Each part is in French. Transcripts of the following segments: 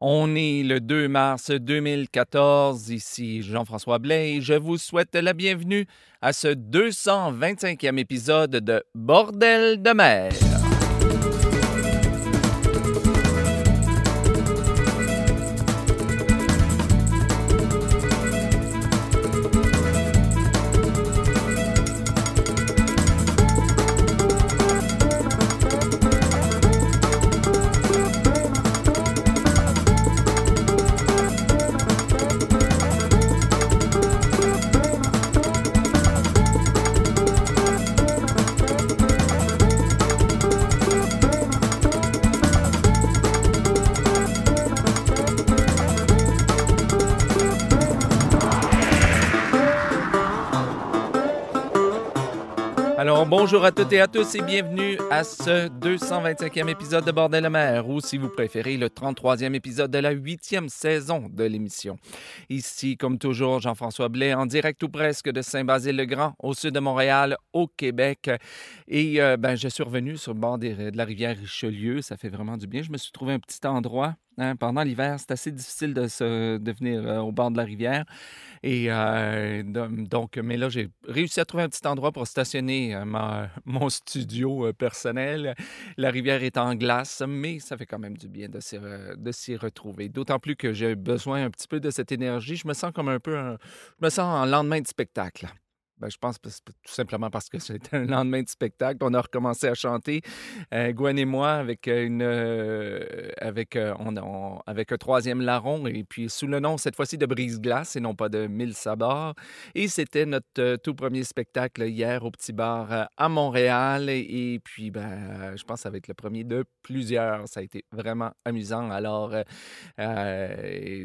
On est le 2 mars 2014. Ici Jean-François Blais je vous souhaite la bienvenue à ce 225e épisode de Bordel de mer. Bonjour à toutes et à tous et bienvenue à ce 225e épisode de Bordel de mer, ou si vous préférez, le 33e épisode de la huitième saison de l'émission. Ici, comme toujours, Jean-François Blais, en direct ou presque de Saint-Basile-le-Grand, au sud de Montréal, au Québec. Et euh, ben, je suis revenu sur le bord des- de la rivière Richelieu. Ça fait vraiment du bien. Je me suis trouvé un petit endroit. Hein, pendant l'hiver, c'est assez difficile de, venir euh, au bord de la rivière. Et euh, do- donc, mais là, j'ai réussi à trouver un petit endroit pour stationner euh, mon studio personnel. La rivière est en glace, mais ça fait quand même du bien de s'y, retrouver. D'autant plus que j'ai besoin un petit peu de cette énergie. Je me sens comme un peu, un- je me sens en lendemain de spectacle. Ben, je pense que tout simplement parce que c'était un lendemain de spectacle. On a recommencé à chanter, euh, Gwen et moi, avec, euh, une, euh, avec, un troisième larron, et puis sous le nom, cette fois-ci, de Brise-Glace et non pas de Mille Sabords. Et c'était notre tout premier spectacle hier au Petit Bar à Montréal. Et, puis, ben, je pense que ça va être le premier de plusieurs. Ça a été vraiment amusant. Alors,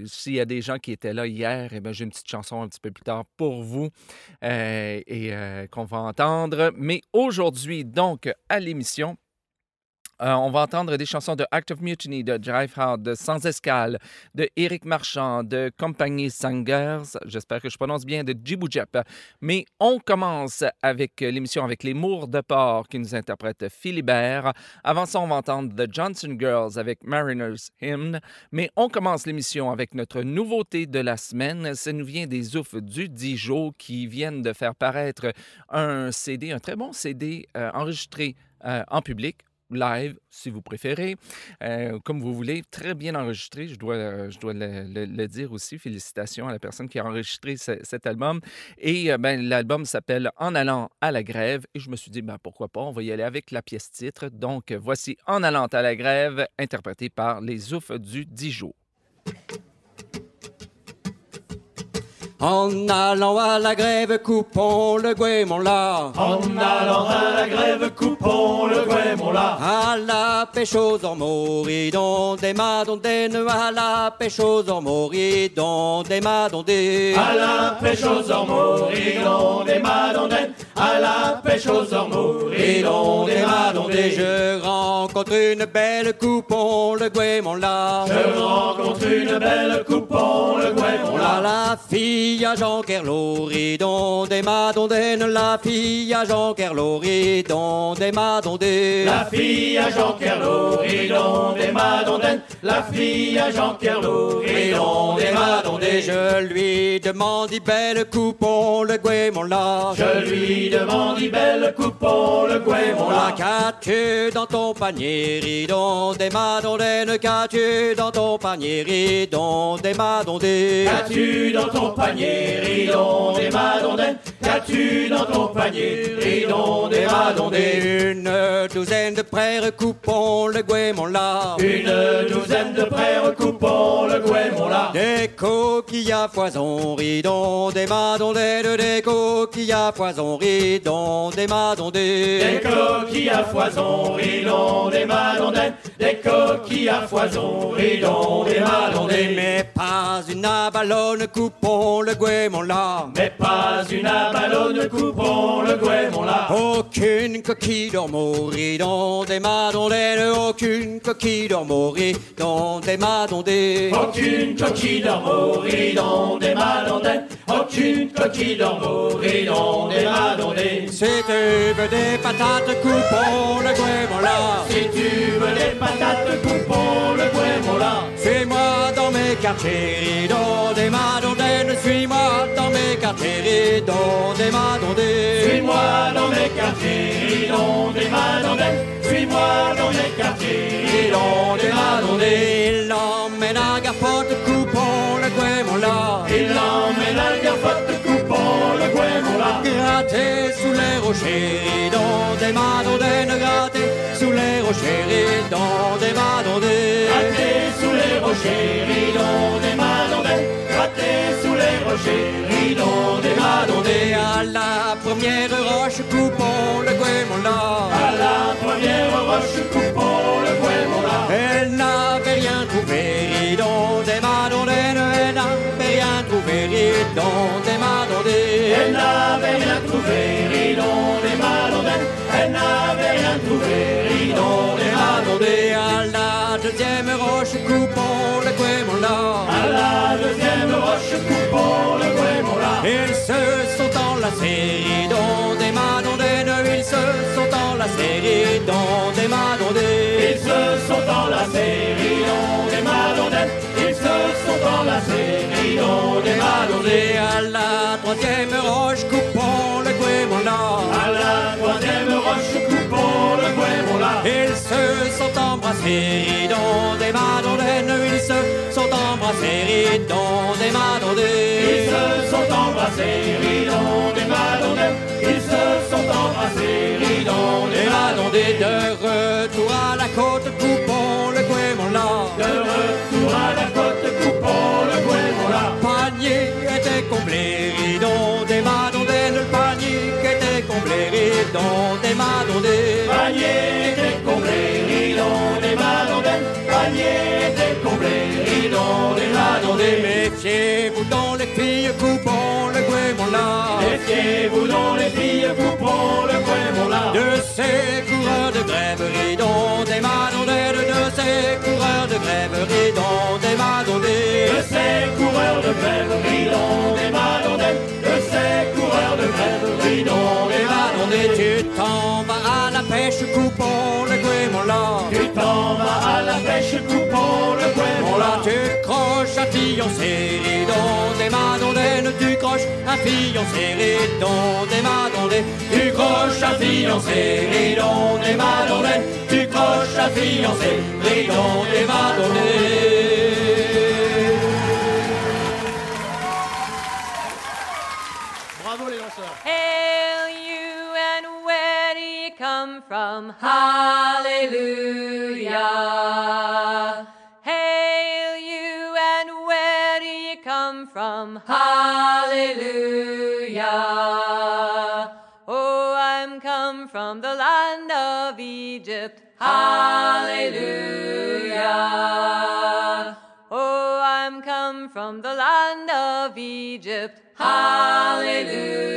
s'il y a des gens qui étaient là hier, eh ben, j'ai une petite chanson un petit peu plus tard pour vous et euh, qu'on va entendre. Mais aujourd'hui, donc, à l'émission, euh, on va entendre des chansons de Act of Mutiny, de Jive Hard, de Sans Escale, de Eric Marchand, de Compagnie Singers, j'espère que je prononce bien, de Djiboujep. Mais on commence avec l'émission avec les Mours de Port qui nous interprètent Philibert. Avant ça, on va entendre The Johnson Girls avec Mariner's Hymn. Mais on commence l'émission avec notre nouveauté de la semaine. Ça nous vient des oufs du Dijon qui viennent de faire paraître un CD, un très bon CD euh, enregistré euh, en public live, si vous préférez, euh, comme vous voulez, très bien enregistré, je dois, euh, je dois le, dire aussi. Félicitations à la personne qui a enregistré ce- cet album. Et euh, ben, l'album s'appelle En allant à la grève. Et je me suis dit, ben, pourquoi pas, on va y aller avec la pièce titre. Donc, voici En allant à la grève, interprété par les oufs du Dijon. En allant à la grève, coupons le guémon là. En allant à la grève, coupons le guémon là. À la pêche aux ormoridons, des madondines, à la pêche aux ormoridons, des madondines. À la pêche aux ormoridons, des madondines. À la pêche aux ormoridons, des Et madondines. je rencontre une belle coupon le guémon là. Je rencontre une belle coupon le guémon là. la fille à Jean Kerloridon, des madondines, la fille à Jean Kerloridon, des madondines. La fille à Jean Kerlo, ridon des madondines. La fille à Jean Kerlo, ridon des Et madondines. je lui demande, belle coupon le guémon là. Je lui demande, belle coupon le guémon La là. qu'as-tu dans ton panier, ridon des madondines, qu'as-tu dans ton panier, ridon des madondines. Qu'as-tu dans ton panier, ridon des madondines Qu'as-tu dans ton panier, ridon des Une douzaine de frères coupons le guémon là. Une douzaine de frères coupons le guémon là. Des coquilles à poison, ridon des madondines, des coquilles à poison, ridon des Des madondines. coquilles à foison, ridon des madondines Des coquilles à foison, ridon des madondines Mais pas une abalone, coupons le guémon là. Mais pas une abalone, coupons le guémon là. Aucune coquille d'ormerie dans des madondines, aucune coquille d'ormerie dans des madondines. Aucune coquille d'ormeau, ridon des madondines Aucune coquille d'ormeau, ridon des madondines Si tu veux des patates, coupons le guémon là. Si tu veux des patates, coupons là. Fais-moi mes quartiers, dans des madondelles, suis-moi dans mes quartiers, dans des madondelles. Suis-moi dans mes quartiers, dans des madondelles. Suis-moi dans mes quartiers, dans des madondelles. Il l'emmène à Garfotte, le sous les rochers, dans des madondelles, gratter sous les rochers, dans des madondelles. Gratter sous les rochers, ridons des madondelles. Gratter sous les rochers, ridons des madondelles. À la première roche, coupons le guémon là. À la première roche, coupons Elle n'avait rien trouvé, ridons des madondelles. Elle n'avait rien trouvé, ridons des madondelles. À la deuxième roche, coupons le guémon là. À la deuxième roche, coupons le guémon. Ils se sont enlacés dans des madondelles, ils se sont enlacés dans des madondelles. Ils se sont enlacés, ridons des madondelles. Ils se sont enlacés, Et à la troisième roche, coupons le guémon là. À la troisième roche, coupons le guémon là. Ils se sont embrassés dans des madondelles, ils se sont embrassés dans des Ils madondelles. se sont embrassés, ridons des madondelles. Ils se sont embrassés, ridons des madondelles. de retour à la côte, coupons le guémon là. De retour madondelles. Panier était comblé, ridons des madondelles. Panier était comblé, ridons des madondelles. Méfiez-vous dans les filles, coupons le guémon là. Méfiez-vous dans les filles, coupons le guémon là. De ces coureurs de grève, ridons des madondelles, de ces coureurs de grève, ridons des De madondelles. ces coureurs de grève, ridons des madondelles. De ces coureurs de grève, ridons des madondelles. Tu t'en vas à la pêche, coupons le guémon là. Tu t'en vas à la pêche, coupons le guémon là. Tu croches un fiancé dans des madondelles, tu croches un fiancé dans des madondelles. Tu croches un fiancé, ridons des madondelles. Tu croches un fiancé, ridons des madondelles. Egypt. Hallelujah. Oh, I'm come from the land of Egypt. Hallelujah.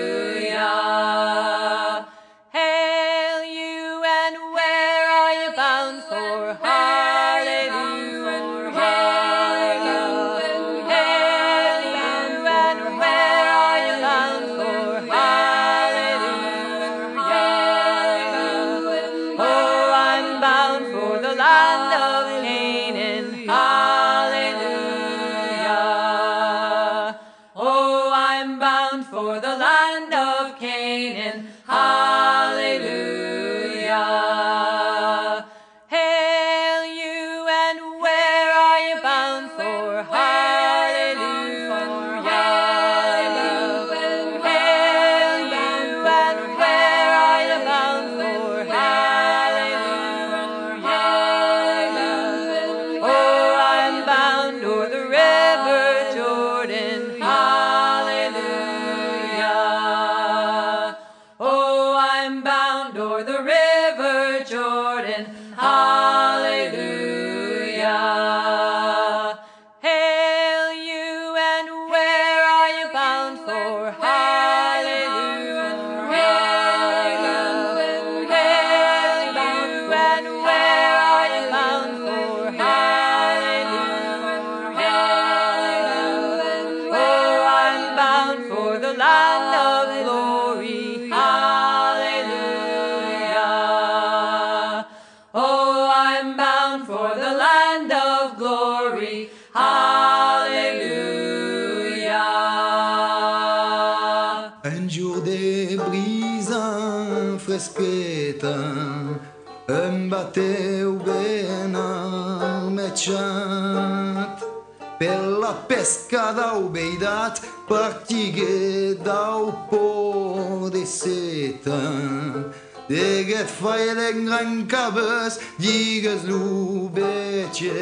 fatigué d'au de setan. Deget fael en gran cabes, digues l'ubetxer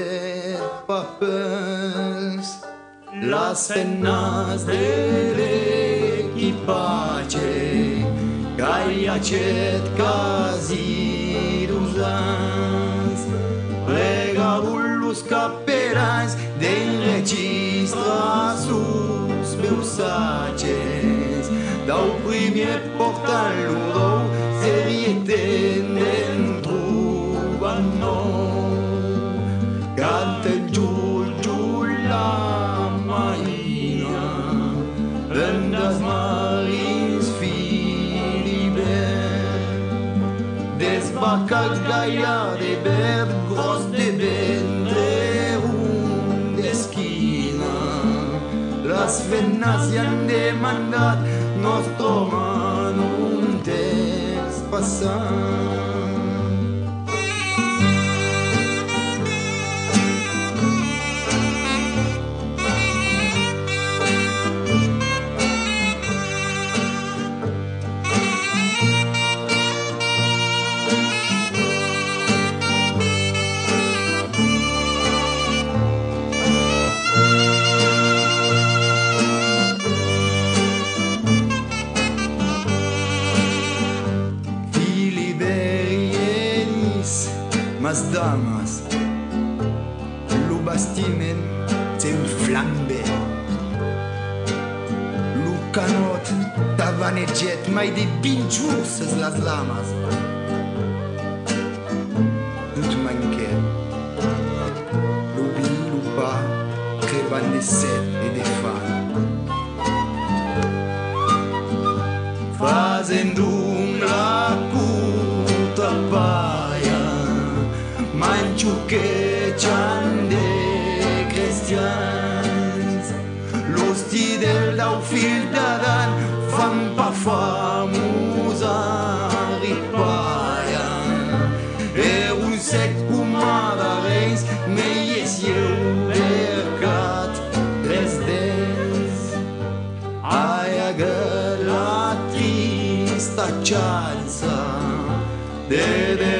papes. Lasă-n nas de echipace, Cai acet cazirus lans, Plega ullus caperans, Den registra sus, seus sachets da oprimie portan lurou serieten entro banno cante giul giul la maina vendas maris filiber desbacat gaia de berd gros las venas y han demandado, nos toman un despasar. jet, mai de pinciu să-ți las lama de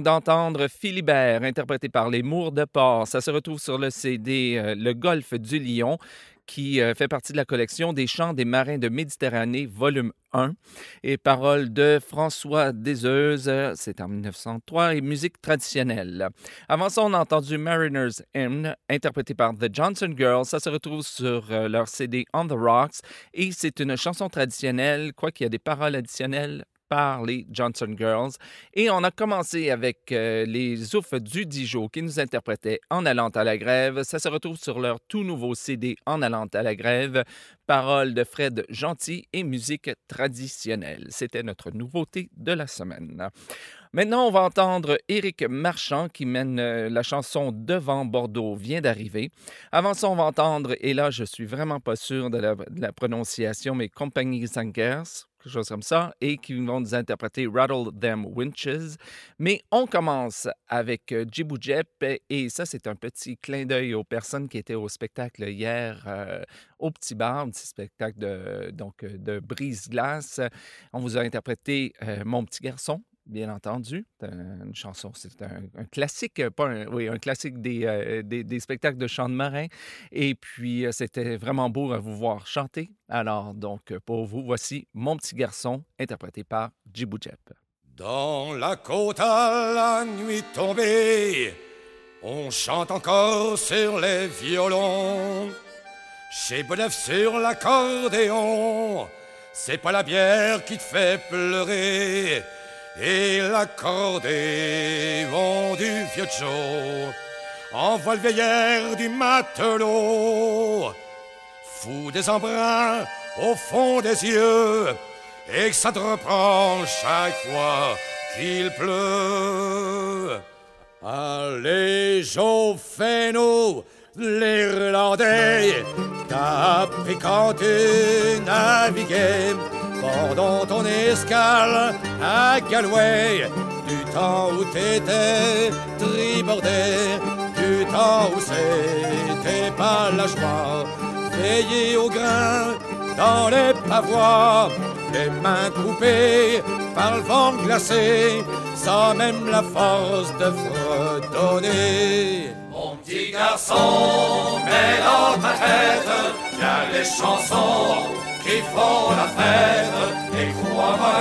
d'entendre Philibert, interprété par les Mours de Port. Ça se retrouve sur le CD euh, Le Golfe du Lion, qui euh, fait partie de la collection des chants des marins de Méditerranée, volume 1. Et paroles de François Deseuses, euh, c'est en 1903, et musique traditionnelle. Avant ça, on a entendu Mariner's Hymn, interprété par The Johnson Girls. Ça se retrouve sur leur CD On the Rocks. Et c'est une chanson traditionnelle, quoi qu'il y a des paroles additionnelles par les Johnson Girls. Et on a commencé avec euh, les Oufs du Dijon qui nous interprétaient En allant à la grève. Ça se retrouve sur leur tout nouveau CD En allant à la grève. Paroles de Fred Gentil et musique traditionnelle. C'était notre nouveauté de la semaine. Maintenant, on va entendre Éric Marchand qui mène euh, la chanson Devant Bordeaux vient d'arriver. Avant ça, on va entendre, et là, je suis vraiment pas sûr de la, prononciation, mais Compagnie Singers, quelque chose comme ça, et qui vont nous interpréter Rattle Them Winches. Mais on commence avec euh, Djibou Jep, et ça, c'est un petit clin d'œil aux personnes qui étaient au spectacle hier euh, au Petit Bar, un petit spectacle de, donc, euh, de brise-glace. On vous a interprété Mon petit garçon. Bien entendu, une chanson, c'est un, classique, euh, pas un, oui, un classique des, euh, des, spectacles de chant de marin. Et puis, euh, c'était vraiment beau à vous voir chanter. Alors, donc, pour vous, voici Mon petit garçon, interprété par Djibou. Dans la côte à la nuit tombée, on chante encore sur les violons. Chez Bonneuf sur l'accordéon, c'est pas la bière qui te fait pleurer, et l'accordéon du vieux Joe. Envoie le vieillard du matelot, fou des embruns au fond des yeux, et que ça te reprend chaque fois qu'il pleut. Allez, Joe, fais-nous l'Irlandais, t'as appris quand pendant ton escale à Galway, du temps où t'étais tribordé, du temps où c'était pas la joie, veiller au grain dans les pavois, les mains coupées par le vent glacé, sans même la force de fredonner. Mon petit garçon, mets dans ta tête, y a les chansons qui font la fête. Et crois-moi,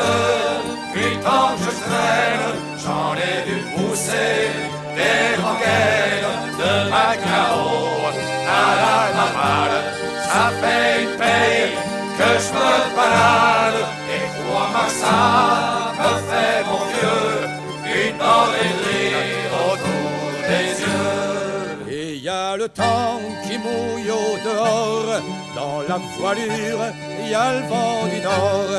depuis temps que je traîne, j'en ai vu pousser des rengaines de Macao à la Laval. Ça fait une paye que je me balade, et crois-moi ça me fait, mon vieux, une bordellerie autour des yeux. Et y a le temps dans la voilure, y a le vent du nord,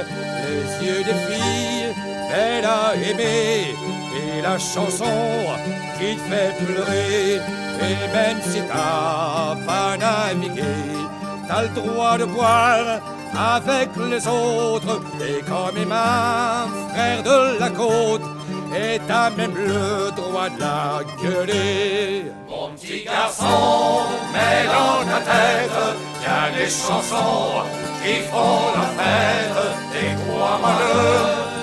les yeux des filles, belles à aimer, et la chanson qui te fait pleurer, et même si t'as pas navigué, t'as le droit de boire avec les autres, et comme un frère de la côte, et t'as même le droit de la gueuler. Mon petit garçon, mets dans ta tête, y a des chansons qui font la fête. Et crois-moi-le,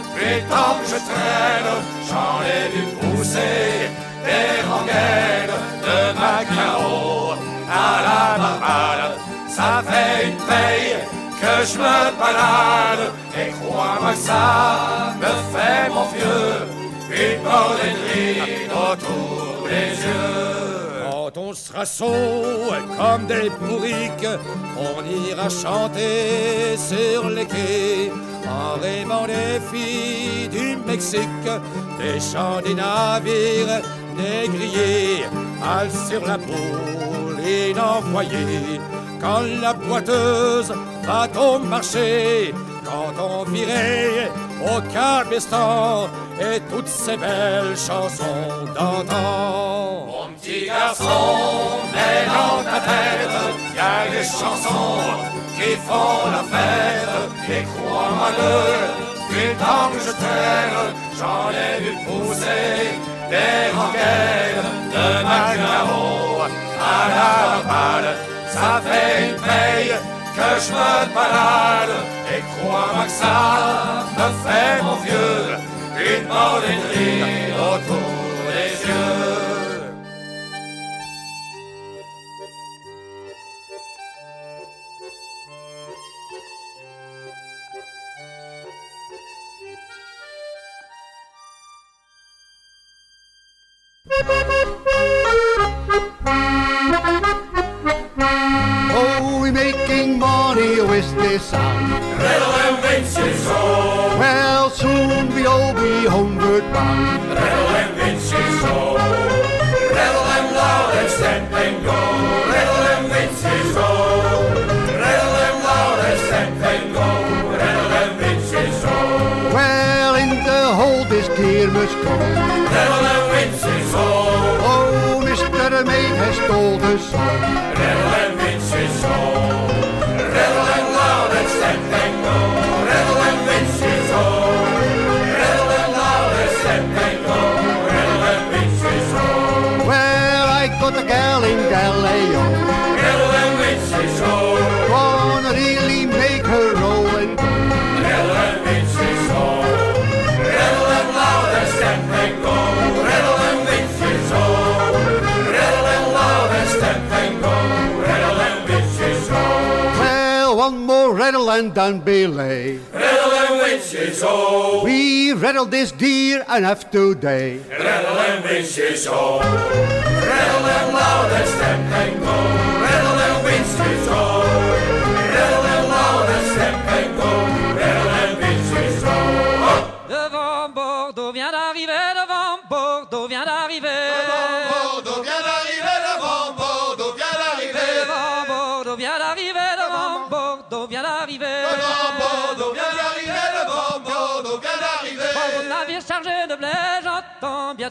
depuis le temps que je traîne, j'en ai vu pousser des rengaines de Macao à la Barbade. Ça fait une paye que je me balade, et crois-moi ça me fait mon vieux une bordellerie autour des yeux. Quand on sera saut comme des bourriques, on ira chanter sur les quais en rêvant des filles du Mexique, des chants des navires, des grillés, sur la boule et d'envoyer. Quand la boiteuse va au marché, quand on virait au cabestan et toutes ces belles chansons d'antan. Mon petit garçon, mets dans ta tête, y a des chansons qui font la fête. Et crois-moi-le, depuis le temps que je traîne, j'en ai vu pousser des rengaines de Macao à la balle. Ça fait une paye que je me balade, et crois-moi que ça me fait, mon vieux, une bordellerie autour is this winst is. Well, soon we'll all be homeward bound. Reddel en winst is on. And loud and stand and go. Reddel en winst is on. And loud and stand and go. En winst is. Well, in the hole this gear must go. Reddel and winst is on. Oh, Mr. Maid has told us all. And done belay. riddle them winches ho, We rattled this deer enough today. riddle them winches ho, riddle them loud and stamp and go. Riddle them winches ho,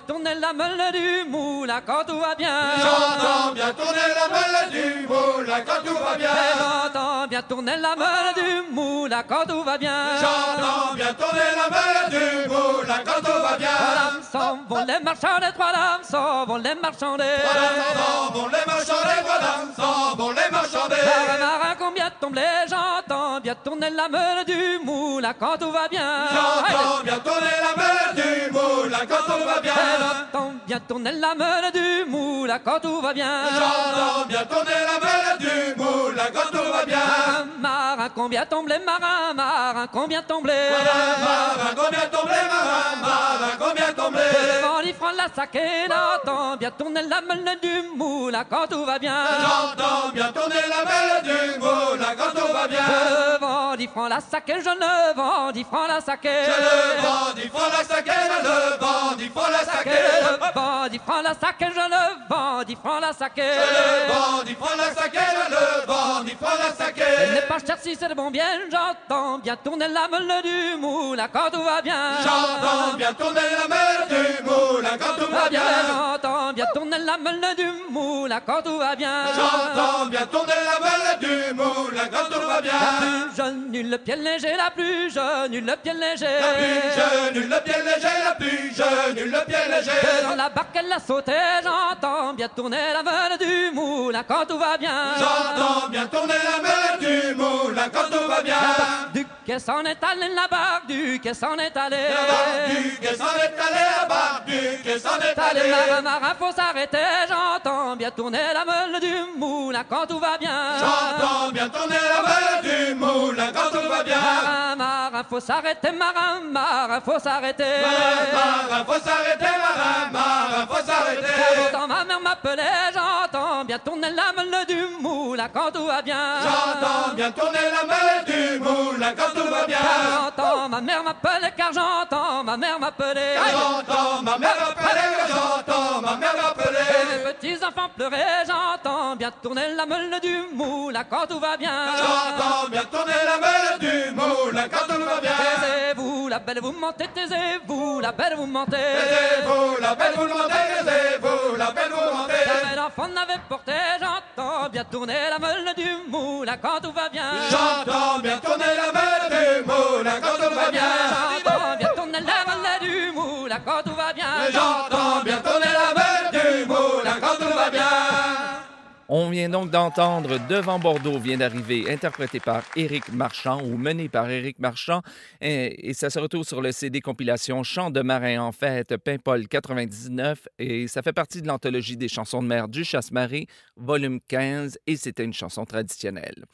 tourner la meule du moulin quand tout va bien. J'entends bien tourner la meule du moulin quand tout va bien. J'entends bien tourner la meule du moulin quand tout va bien. J'entends bien tourner la meule du moulin quand tout va bien. Trois dames s'en vont les marchands, trois dames s'en vont les marchands. Trois dames s'en vont les marchands, trois dames s'en vont les marchands. Marin, marin, combien tombe les j'entends bien tourner la meule du moulin quand tout va bien. J'entends bien tourner la meule du moulin quand tout va bien. J'entends bien tourner la meule du moulin quand tout va bien. J'entends bien tourner la meule du moulin quand tout va bien. Marin, marin, combien tombe les marins, marin, combien tombe les Marin, combien tombe les marins, marin, combien tombe les- il prend la saquée, j'entends bien tourner la meule du moulin quand tout va bien. J'entends bien tourner la meule du moulin quand tout va bien. Le vent il prend la saquée, je le vent il prend la saquée. Le bandit prend la saquette, le bandit prend la Saquée, saquette. le bandit prend la saquée, je le bandit prend la saquée. Le bandit prend la saquette, le bandit prend la Elle saquette. n'est pas chère si c'est de bon bien, j'entends bien tourner la meule du moulin quand tout va bien. J'entends bien tourner la meule du moulin quand tout va bien, j'entends bien tourner la meule du moulin quand tout va bien. J'entends bien tourner la meule du moulin quand tout va La bien. Plus jeune, eut le pied léger, la plus jeune, eut le pied léger. La plus jeune, eut le pied léger, la plus jeune, eut le pied Que dans léger. la barque elle a sauté, j'entends bien tourner la meule du moulin quand tout va bien. J'entends bien tourner la meule du moulin quand tout va bien. La quai s'en est allée, la barque du quai s'en est allée. La barque du quai s'en est allée, la barque du quai s'en est Allez, allée. marin, faut s'arrêter, j'entends bien tourner la meule du moulin quand tout va bien. J'entends bien tourner la meule du moulin quand tout va bien. Marin, marin, faut s'arrêter, marin, marin, faut s'arrêter. Marin, marin, faut s'arrêter, marin, marin, faut s'arrêter. J'entends ma mère m'appeler, j'entends bien tourner la meule du moulin quand tout va bien. J'entends bien tourner la meule du moulin quand tout va bien. J'entends ma mère m'appeler, car j'entends ma mère m'appeler. J'entends ma mère appeler, j'entends ma mère Et appeler. mes petits enfants pleurer, j'entends bien tourner la meule du moulin quand tout va bien. J'entends bien tourner la meule du moulin quand tout va bien. Taisez-vous, la belle, vous mentez, taisez-vous, la belle, vous mentez. Taisez-vous, la belle vous mentez, taisez-vous, la belle vous mentez. La belle enfant n'avait j'entends bien tourner la meule du moulin quand tout va bien. J'entends bien tourner la meule du moulin quand tout va bien On vient donc d'entendre Devant Bordeaux vient d'arriver, interprété par Éric Marchand ou mené par Éric Marchand. Et, ça se retrouve sur le CD compilation Chants de marin en fête, Paimpol 99. Et ça fait partie de l'anthologie des chansons de mer du Chasse-Marée, volume 15. Et c'était une chanson traditionnelle.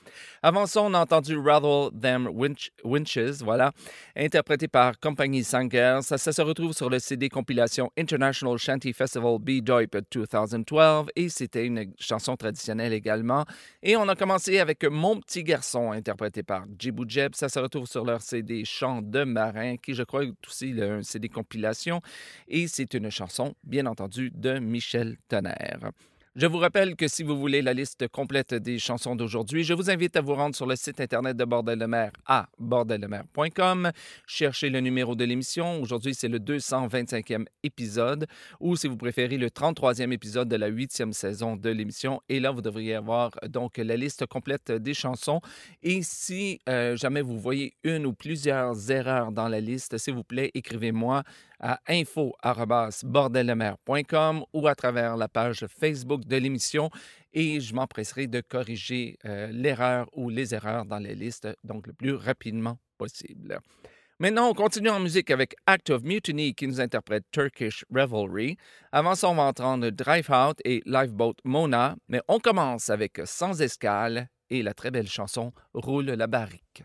Avant ça, on a entendu Rattle Them Winch- Winches, voilà, interprété par Compagnie Sanger. Ça, ça se retrouve sur le CD compilation International Shanty Festival B-Doip 2012 et c'était une chanson traditionnelle également. Et on a commencé avec Mon petit garçon, interprété par Djibou Jeb. Ça se retrouve sur leur CD Chants de marin, qui je crois est aussi un CD compilation. Et c'est une chanson, bien entendu, de Michel Tonnerre. Je vous rappelle que si vous voulez la liste complète des chansons d'aujourd'hui, je vous invite à vous rendre sur le site internet de Bordel de mer à bordeldemer.com. Cherchez le numéro de l'émission. Aujourd'hui, c'est le 225e épisode, ou si vous préférez, le 33e épisode de la huitième saison de l'émission. Et là, vous devriez avoir donc la liste complète des chansons. Et si euh, jamais vous voyez une ou plusieurs erreurs dans la liste, s'il vous plaît, écrivez-moi à info.bordellemer.com ou à travers la page Facebook de l'émission et je m'empresserai de corriger euh, l'erreur ou les erreurs dans les listes donc le plus rapidement possible. Maintenant, on continue en musique avec Act of Mutiny qui nous interprète Turkish Revelry. Avant ça, on va entendre Drive Out et Lifeboat Mona, mais on commence avec Sans escale et la très belle chanson Roule la barrique.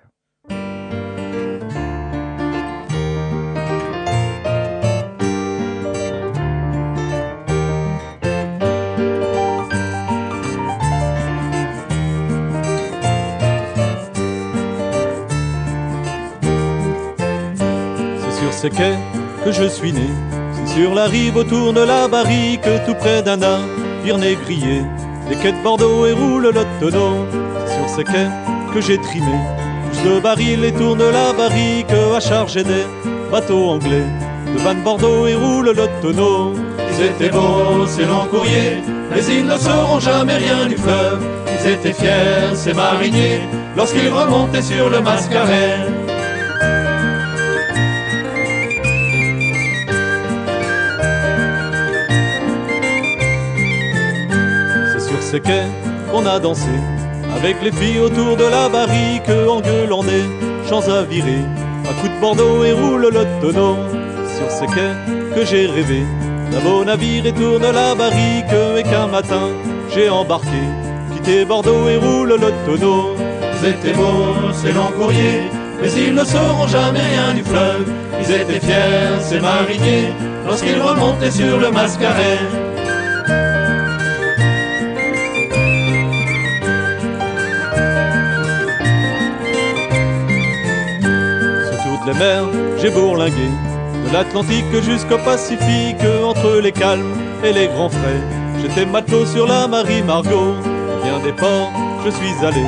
Ces quais que je suis né. C'est sur la rive autour de la barrique, tout près d'un navire négrier. Les quais de Bordeaux et roule le tonneau. C'est sur ces quais que j'ai trimé. Pousse le baril et tourne la barrique à charger des bateaux anglais. De Van Bordeaux et roule le tonneau. Ils étaient beaux, ces longs courriers, mais ils ne sauront jamais rien du fleuve. Ils étaient fiers, ces mariniers, lorsqu'ils remontaient sur le mascaret. Ces quais qu'on a dansé avec les filles autour de la barrique en gueulant des champs à virer. À coup de Bordeaux et roule le tonneau sur ces quais que j'ai rêvé d'un beau navire et tourne la barrique et qu'un matin j'ai embarqué. Quitté Bordeaux et roule le tonneau. Ils étaient beaux, ces longs courriers, mais ils ne sauront jamais rien du fleuve. Ils étaient fiers, ces mariniers, lorsqu'ils remontaient sur le mascaret. Les mers, j'ai bourlingué, de l'Atlantique jusqu'au Pacifique, entre les calmes et les grands frais. J'étais matelot sur la Marie Margot, bien des ports, je suis allé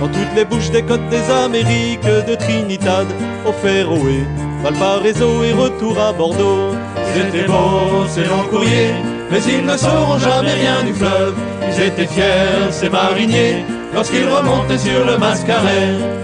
dans toutes les bouches des côtes des Amériques, de Trinidad au Féroé, Valparaiso et retour à Bordeaux. Ils étaient beaux, ces longs courriers, mais ils ne sauront jamais rien du fleuve. Ils étaient fiers, ces mariniers, lorsqu'ils remontaient sur le mascaret.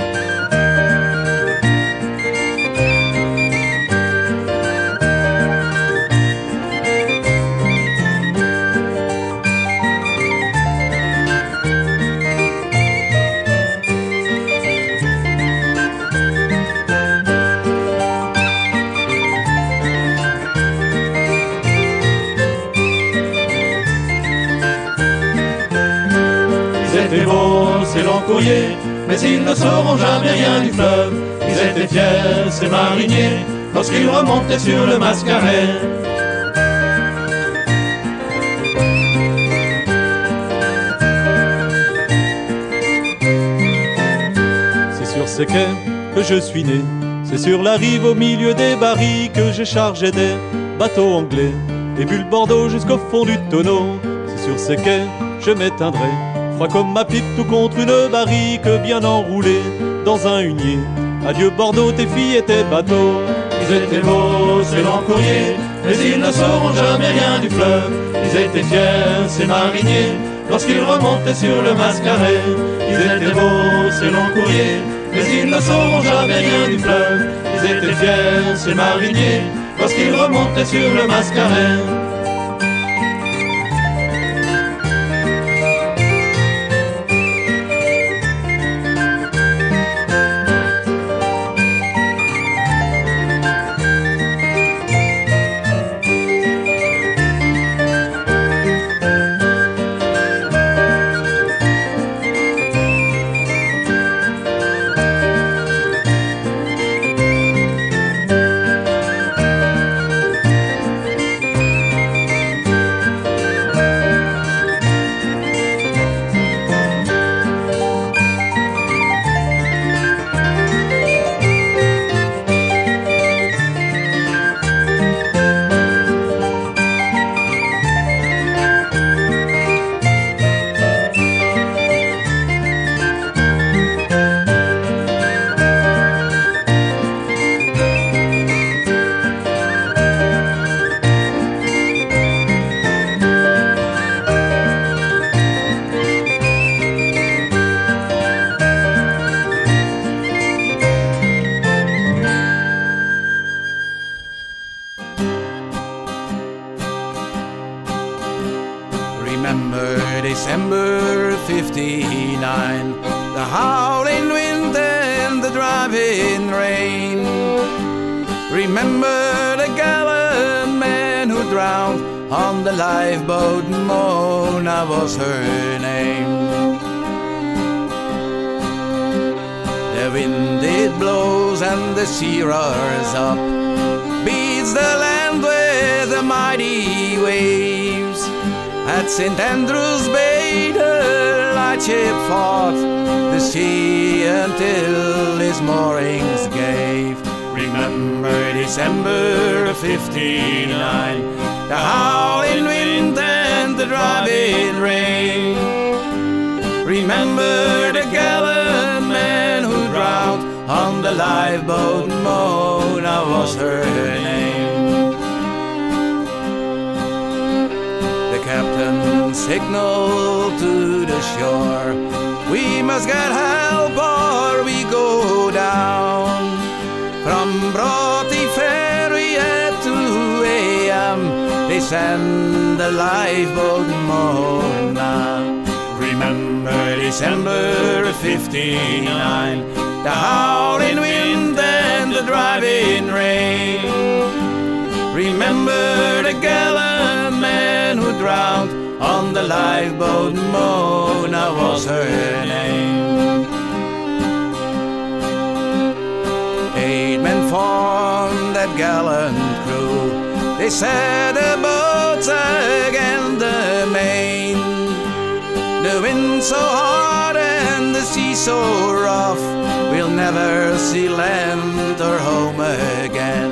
Mais ils ne sauront jamais rien du fleuve. Ils étaient fiers, ces mariniers, lorsqu'ils remontaient sur le mascaret. C'est sur ces quais que je suis né, c'est sur la rive au milieu des barils que j'ai chargé des bateaux anglais et bu le Bordeaux jusqu'au fond du tonneau. C'est sur ces quais je m'éteindrai comme ma pipe tout contre une barrique bien enroulée dans un hunier. Adieu Bordeaux, tes filles et tes bateaux. Ils étaient beaux, ces longs courriers, mais ils ne sauront jamais rien du fleuve. Ils étaient fiers, ces mariniers, lorsqu'ils remontaient sur le mascaret. Ils étaient beaux, ces longs courriers, mais ils ne sauront jamais rien du fleuve. Ils étaient fiers, ces mariniers, lorsqu'ils remontaient sur le mascaret. And the sea roars up, beats the land with the mighty waves. At St. Andrew's Bay, the lightship fought the sea until his moorings gave. Remember December 59, the howling wind and the driving rain. Remember the drowned on the lifeboat, Mona was her name. The captain signaled to the shore, we must get help or we go down. From Broughty Ferry at 2 a.m. they send the lifeboat Mona. Remember December 59, the howling wind and the driving rain. Remember the gallant man who drowned on the lifeboat, Mona was her name. Eight men formed that gallant crew. They set the boats against the main. The wind so hard and the sea so rough, we'll never see land or home again.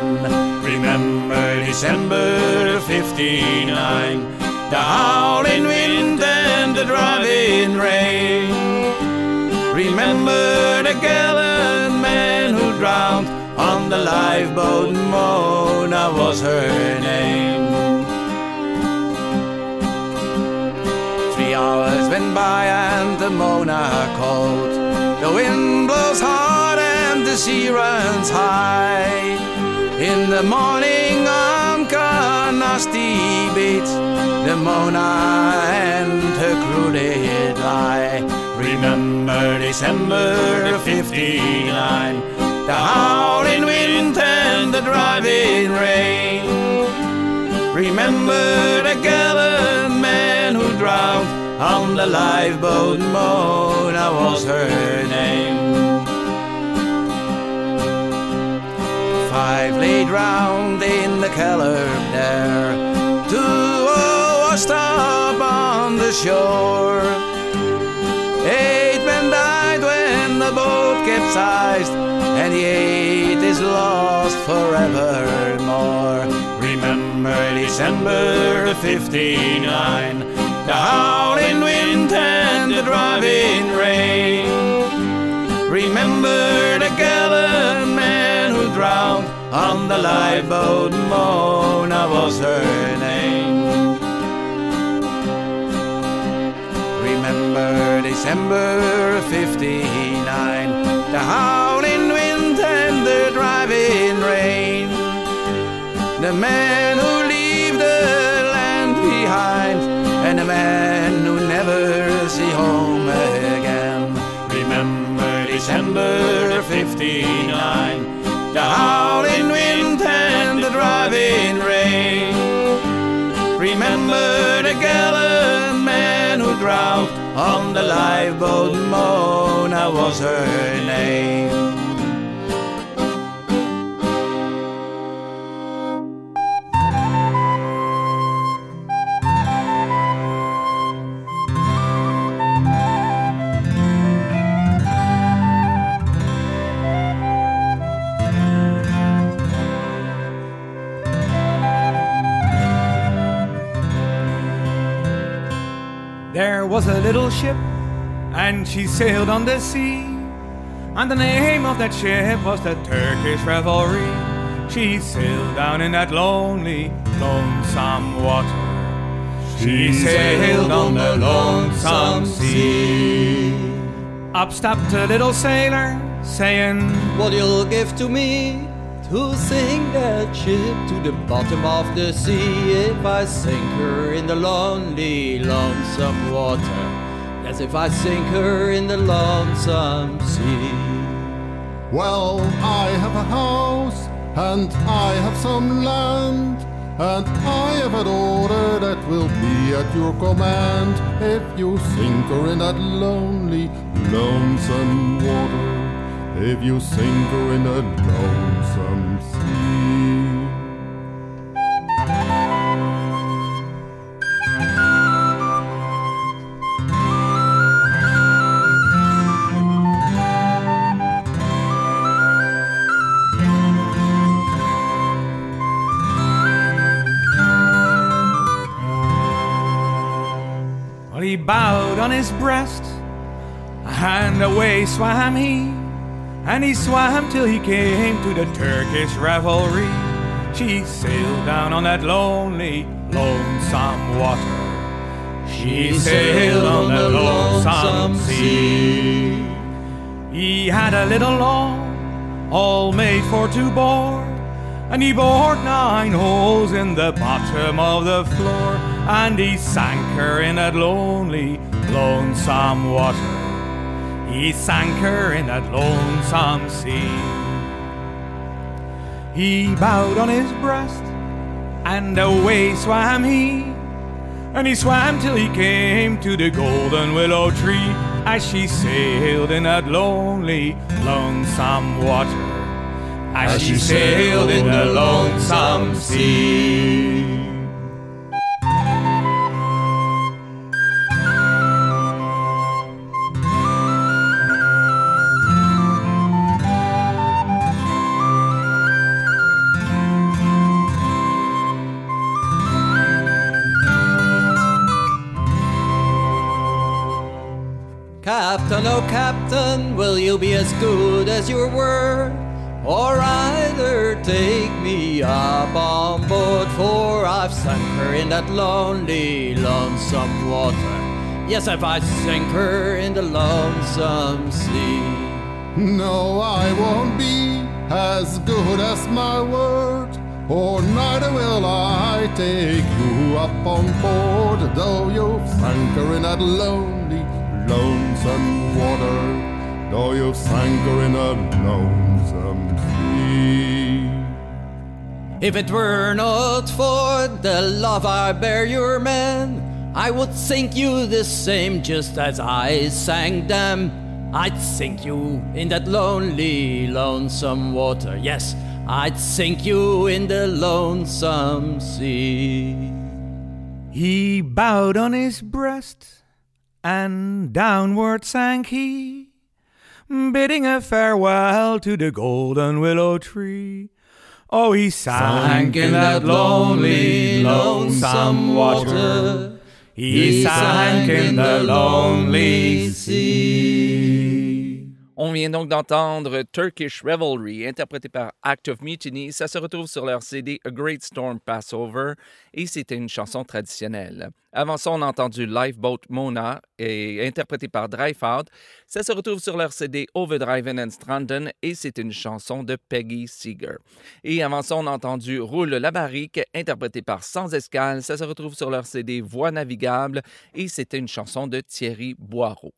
Remember December 59, the howling wind and the driving rain. Remember the gallant man who drowned on the lifeboat, Mona was her name. Went by and the Mona called. The wind blows hard and the sea runs high. In the morning on Canasti beats the Mona and her crew did lie. Remember December 59, the howling wind and the driving rain. Remember the gallant man who drowned on the lifeboat, Mona was her name. Five lay drowned in the cellar there, two washed up on the shore. Eight men died when the boat capsized, and the eighth is lost forevermore. Remember December 59, the howling wind and the driving rain. Remember the gallant man who drowned on the lifeboat, Mona was her name. Remember December 59, the howling wind and the driving rain. The man December 59, the howling wind and the driving rain. Remember the gallant man who drowned on the lifeboat, Mona was her name. Little ship, and she sailed on the sea. And the name of that ship was the Turkish Revelry. She sailed down in that lonely, lonesome water. She sailed on the lonesome sea. Up stepped a little sailor, saying, What you'll give to me to sink that ship to the bottom of the sea if I sink her in the lonely, lonesome water. Yes, if I sink her in the lonesome sea. Well, I have a house and I have some land. And I have an order that will be at your command if you sink her in that lonely, lonesome water. If you sink her in that lonesome on his breast, and away swam he. And he swam till he came to the Turkish revelry. She sailed down on that lonely, lonesome water. She sailed on the lonesome sea. He had a little lawn, all made for to board. And he bored nine holes in the bottom of the floor. And he sank her in that lonely, lonesome water. He sank her in that lonesome sea. He bowed on his breast, and away swam he. And he swam till he came to the golden willow tree as she sailed in that lonely, lonesome water. As she sailed in the lonesome sea. Captain, will you be as good as your word? Or either take me up on board, for I've sunk her in that lonely, lonesome water. Yes, if I sink her in the lonesome sea. No, I won't be as good as my word, or neither will I take you up on board, though you've sunk her in that lonely, lonesome water, though you've sank her in a lonesome sea. If it were not for the love I bear your men, I would sink you the same just as I sank them. I'd sink you in that lonely, lonesome water. Yes, I'd sink you in the lonesome sea. He bowed on his breast, and downward sank he, bidding a farewell to the golden willow tree. Oh, he sank in that lonely, lonesome water. He sank in the lonely sea. On vient donc d'entendre Turkish Revelry, interprété par Act of Mutiny. Ça se retrouve sur leur CD A Great Storm Passover et c'était une chanson traditionnelle. Avant ça, on a entendu Lifeboat Mona, et interprété par Dryfout. Ça se retrouve sur leur CD Overdriven and Stranden et c'est une chanson de Peggy Seeger. Et avant ça, on a entendu Roule la barrique, interprété par Sans Escale. Ça se retrouve sur leur CD Voix navigable et c'était une chanson de Thierry Boireau.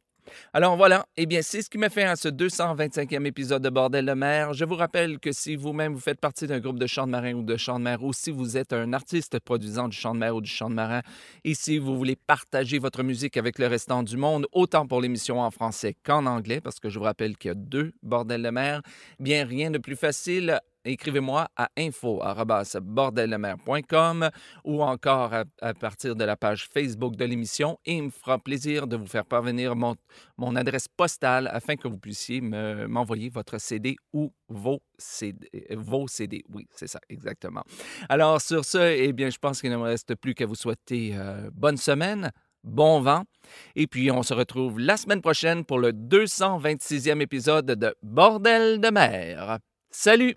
Alors voilà, eh bien, c'est ce qui me fait à ce 225e épisode de Bordel de mer. Je vous rappelle que si vous-même vous faites partie d'un groupe de chant de marin ou de chant de mer, ou si vous êtes un artiste produisant du chant de mer ou du chant de marin, et si vous voulez partager votre musique avec le restant du monde, autant pour l'émission en français qu'en anglais, parce que je vous rappelle qu'il y a deux Bordel de mer, bien rien de plus facile écrivez-moi à info.bordellemer.com ou encore à, à, partir de la page Facebook de l'émission et il me fera plaisir de vous faire parvenir mon, mon adresse postale afin que vous puissiez m'envoyer votre CD ou vos CD. Vos CD. Oui, c'est ça, exactement. Alors, sur ce, eh bien, je pense qu'il ne me reste plus qu'à vous souhaiter euh, bonne semaine. Bon vent. Et puis, on se retrouve la semaine prochaine pour le 226e épisode de Bordel de mer. Salut!